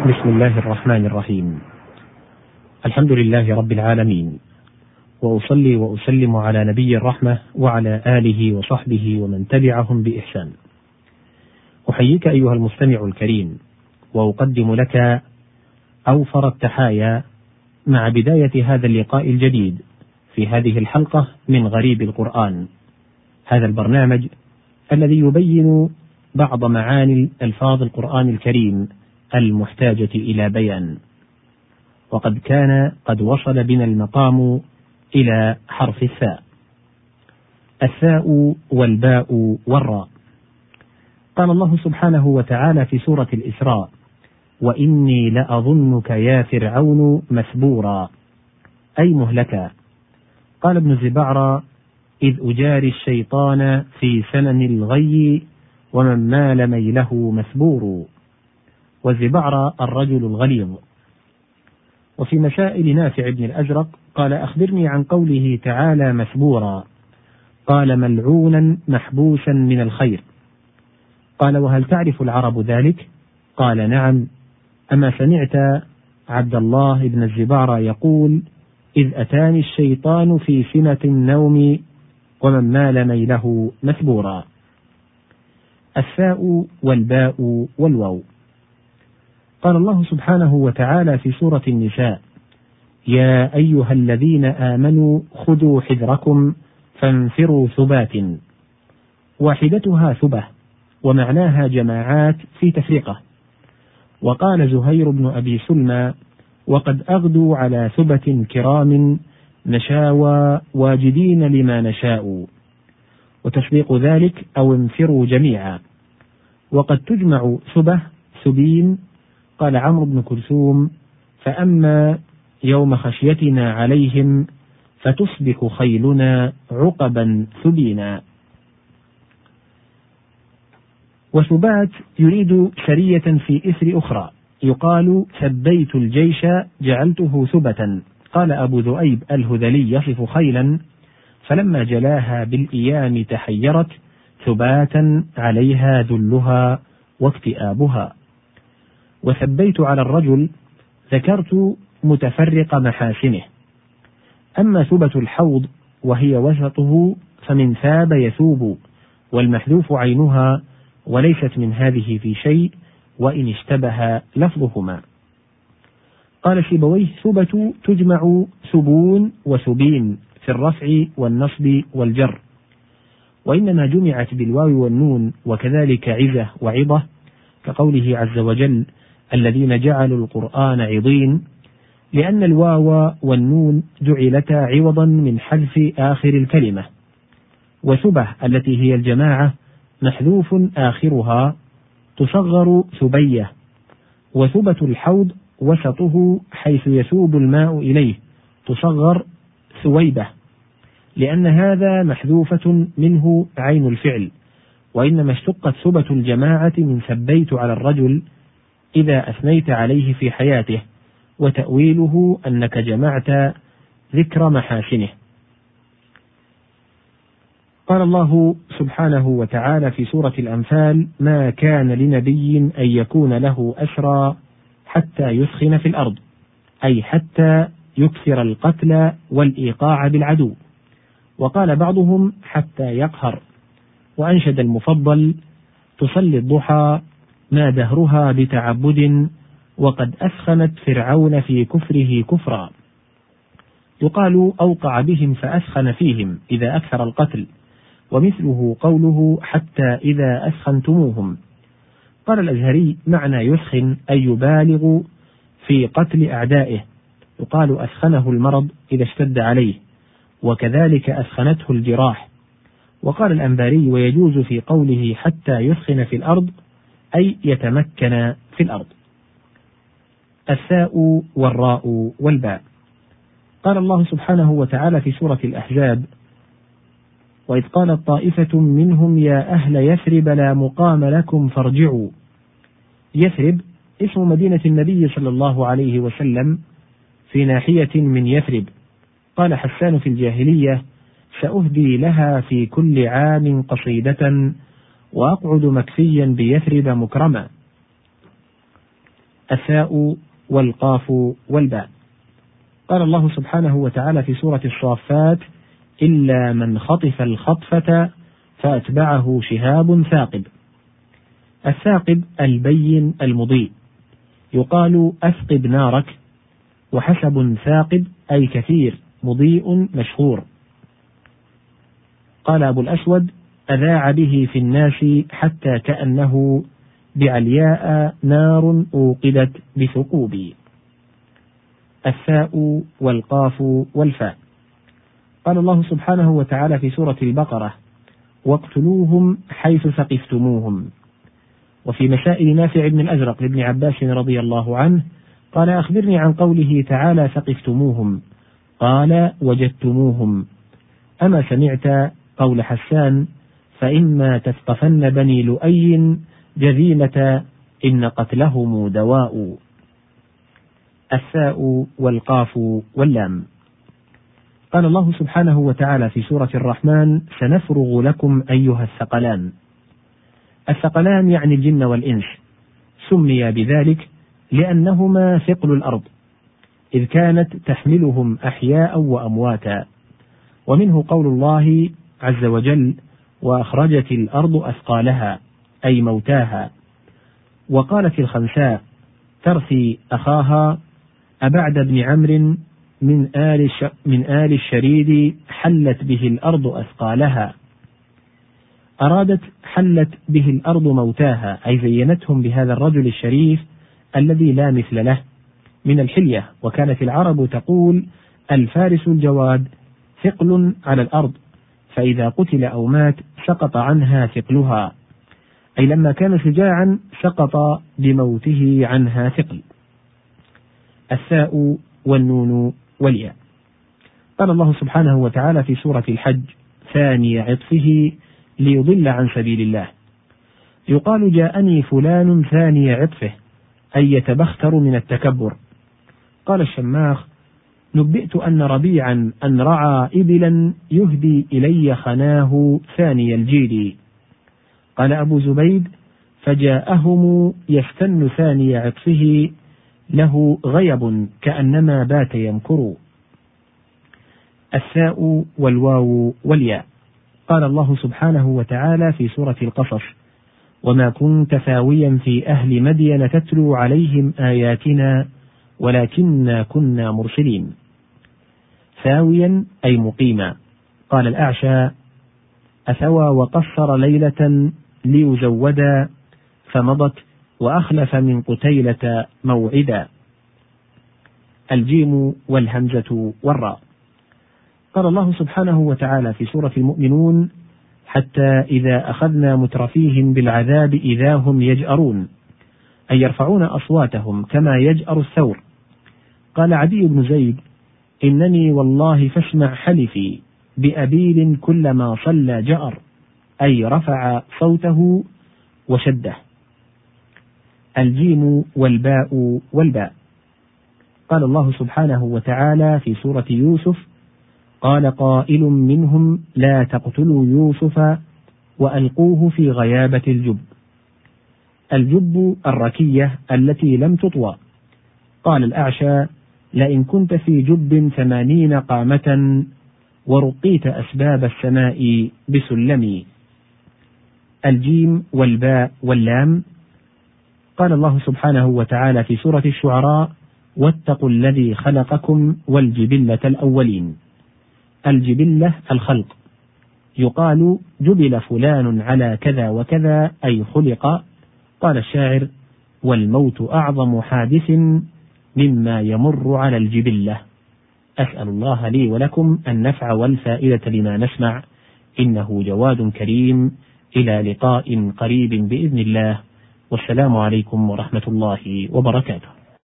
بسم الله الرحمن الرحيم الحمد لله رب العالمين واصلي واسلم على نبي الرحمه وعلى اله وصحبه ومن تبعهم باحسان احييك ايها المستمع الكريم واقدم لك اوفر التحايا مع بدايه هذا اللقاء الجديد في هذه الحلقة من غريب القران هذا البرنامج الذي يبين بعض معاني الفاظ القران الكريم المحتاجة إلى بيان. وقد كان قد وصل بنا المقام إلى حرف الثاء. الثاء والباء والراء. قال الله سبحانه وتعالى في سورة الإسراء وإني لأظنك يا فرعون مثبورا أي مهلكا. قال ابن زبعرى إذ أجاري الشيطان في سنن الغي ومن مال ميله مثبور والزبعر الرجل الغليظ. وفي مسائل نافع بن الأزرق قال أخبرني عن قوله تعالى مسبورا. قال ملعونا محبوسا من الخير. قال وهل تعرف العرب ذلك؟ قال نعم. أما سمعت عبد الله بن الزبار يقول إذ أتاني الشيطان في سنة النوم ومن مال ميله مسبورا. الثاء والباء والواو. قال الله سبحانه وتعالى في سورة النساء: يا أيها الذين آمنوا خذوا حذركم فانفروا ثبات. واحدتها ثبة، ومعناها جماعات في تفرقة. وقال زهير بن أبي سلمى: وقد أغدوا على ثبة كرام نشاوى واجدين لما نشاء. وتصديق ذلك أو انفروا جميعا. وقد تجمع ثبة ثبين قال عمرو بن كلثوم فأما يوم خشيتنا عليهم فتصبح خيلنا عقبا ثبينا. وثبات يريد سرية في إثر أخرى. يقال ثبيت الجيش جعلته ثبة قال أبو ذؤيب الهذلي يصف خيلا فلما جلاها بالإيام تحيرت ثباتا عليها ذلها واكتئابها. وثبيت على الرجل ذكرت متفرق محاسنه. أما ثبة الحوض وهي وسطه فمن ثاب يثوب والمحذوف عينها وليست من هذه في شيء وإن اشتبه لفظهما. قال سيبويه ثبة تجمع ثبون وثبين في الرفع والنصب والجر. وإنما جمعت بالواو والنون وكذلك عزة وعظة كقوله عز وجل الذين جعلوا القرآن عضين لأن الواو والنون جعلتا عوضا من حذف آخر الكلمة. وثبة التي هي الجماعة محذوف آخرها تصغر ثبية. وثبة الحوض وسطه حيث يثوب الماء إليه تصغر ثويبة. لأن هذا محذوفة منه عين الفعل. وإنما اشتقت ثبة الجماعة من ثبيت على الرجل إذا أثنيت عليه في حياته وتأويله أنك جمعت ذكر محاسنه. قال الله سبحانه وتعالى في سورة الأنفال ما كان لنبي أن يكون له أسرى حتى يثخن في الأرض أي حتى يكثر القتل والإيقاع بالعدو. وقال بعضهم حتى يقهر. وأنشد المفضل تصلي الضحى ما دهرها بتعبد وقد أثخنت فرعون في كفره كفرا. يقال أوقع بهم فأثخن فيهم إذا أكثر القتل ومثله قوله حتى إذا أثخنتموهم قال الأزهري معنى يثخن أي يبالغ في قتل أعدائه. يقال أثخنه المرض إذا اشتد عليه وكذلك أثخنته الجراح. وقال الأنباري ويجوز في قوله حتى يثخن في الأرض أي يتمكن في الأرض. الثاء والراء والباء. قال الله سبحانه وتعالى في سورة الأحزاب وإذ قالت طائفة منهم يا أهل يثرب لا مقام لكم فارجعوا. يثرب اسم مدينة النبي صلى الله عليه وسلم في ناحية من يثرب. قال حسان في الجاهلية سأهدي لها في كل عام قصيدة وأقعد مكفيا بيثرب مكرما. الثاء والقاف والباء. قال الله سبحانه وتعالى في سورة الصافات إلا من خطف الخطفة فأتبعه شهاب ثاقب. الثاقب البين المضيء. يقال أثقب نارك وحسب ثاقب أي كثير مضيء مشهور. قال أبو الأسود أذاع به في الناس حتى كأنه بعلياء نار أوقدت بثقوب. الثاء والقاف والفاء. قال الله سبحانه وتعالى في سورة البقرة واقتلوهم حيث ثقفتموهم. وفي مسائل نافع بن الأزرق لابن عباس رضي الله عنه قال أخبرني عن قوله تعالى ثقفتموهم. قال وجدتموهم. أما سمعت قول حسان فإما تثقفن بني لؤي جذيمة إن قتلهم دواء. الثاء والقاف واللام. قال الله سبحانه وتعالى في سورة الرحمن سنفرغ لكم أيها الثقلان. الثقلان يعني الجن والإنس. سمي بذلك لأنهما ثقل الأرض. إذ كانت تحملهم أحياء وأمواتا. ومنه قول الله عز وجل وأخرجت الأرض أثقالها أي موتاها. وقالت الخنساء ترثي أخاها أبعد بن عمرو من آل من آل الشريد حلت به الأرض أثقالها. أرادت حلت به الأرض موتاها أي زينتهم بهذا الرجل الشريف الذي لا مثل له. من الحلية وكانت العرب تقول الفارس الجواد ثقل على الأرض فإذا قتل أو مات سقط عنها ثقلها. أي لما كان شجاعا سقط بموته عنها ثقل. الثاء والنون والياء. قال الله سبحانه وتعالى في سورة الحج ثاني عطفه ليضل عن سبيل الله. يقال جاءني فلان ثاني عطفه أي يتبختر من التكبر. قال الشماخ نبئت أن ربيعا أن رعى إبلا يهدي إلي خناه ثاني الجيل. قال أبو زبيد فجاءهم يستن ثاني عطفه له غيب كأنما بات يمكر. الثاء والواو والياء. قال الله سبحانه وتعالى في سورة القصص وما كنت ثاويا في أهل مدين تتلو عليهم آياتنا ولكنا كنا مرسلين. ثاويا أي مقيما. قال الأعشى أثوى وقصر ليلة ليزودا فمضت وأخلف من قتيلة موعدا. الجيم والهمزة والراء. قال الله سبحانه وتعالى في سورة المؤمنون حتى إذا أخذنا مترفيهم بالعذاب إذا هم يجأرون أي يرفعون أصواتهم كما يجأر الثور. قال عدي بن زيد إنني والله فاسمع حلفي بأبيل كلما صلى جأر أي رفع صوته وشده. الجيم والباء والباء. قال الله سبحانه وتعالى في سورة يوسف قال قائل منهم لا تقتلوا يوسف وألقوه في غيابة الجب. الجب الركية التي لم تطوى. قال الأعشى لئن كنت في جب ثمانين قامة ورقيت أسباب السماء بسلم. الجيم والباء واللام. قال الله سبحانه وتعالى في سورة الشعراء واتقوا الذي خلقكم والجبلة الأولين. الجبلة الخلق. يقال جبل فلان على كذا وكذا أي خلق. قال الشاعر والموت أعظم حادث مما يمر على الجبلة. أسأل الله لي ولكم النفع والفائدة لما نسمع. إنه جواد كريم. إلى لقاء قريب بإذن الله. والسلام عليكم ورحمة الله وبركاته.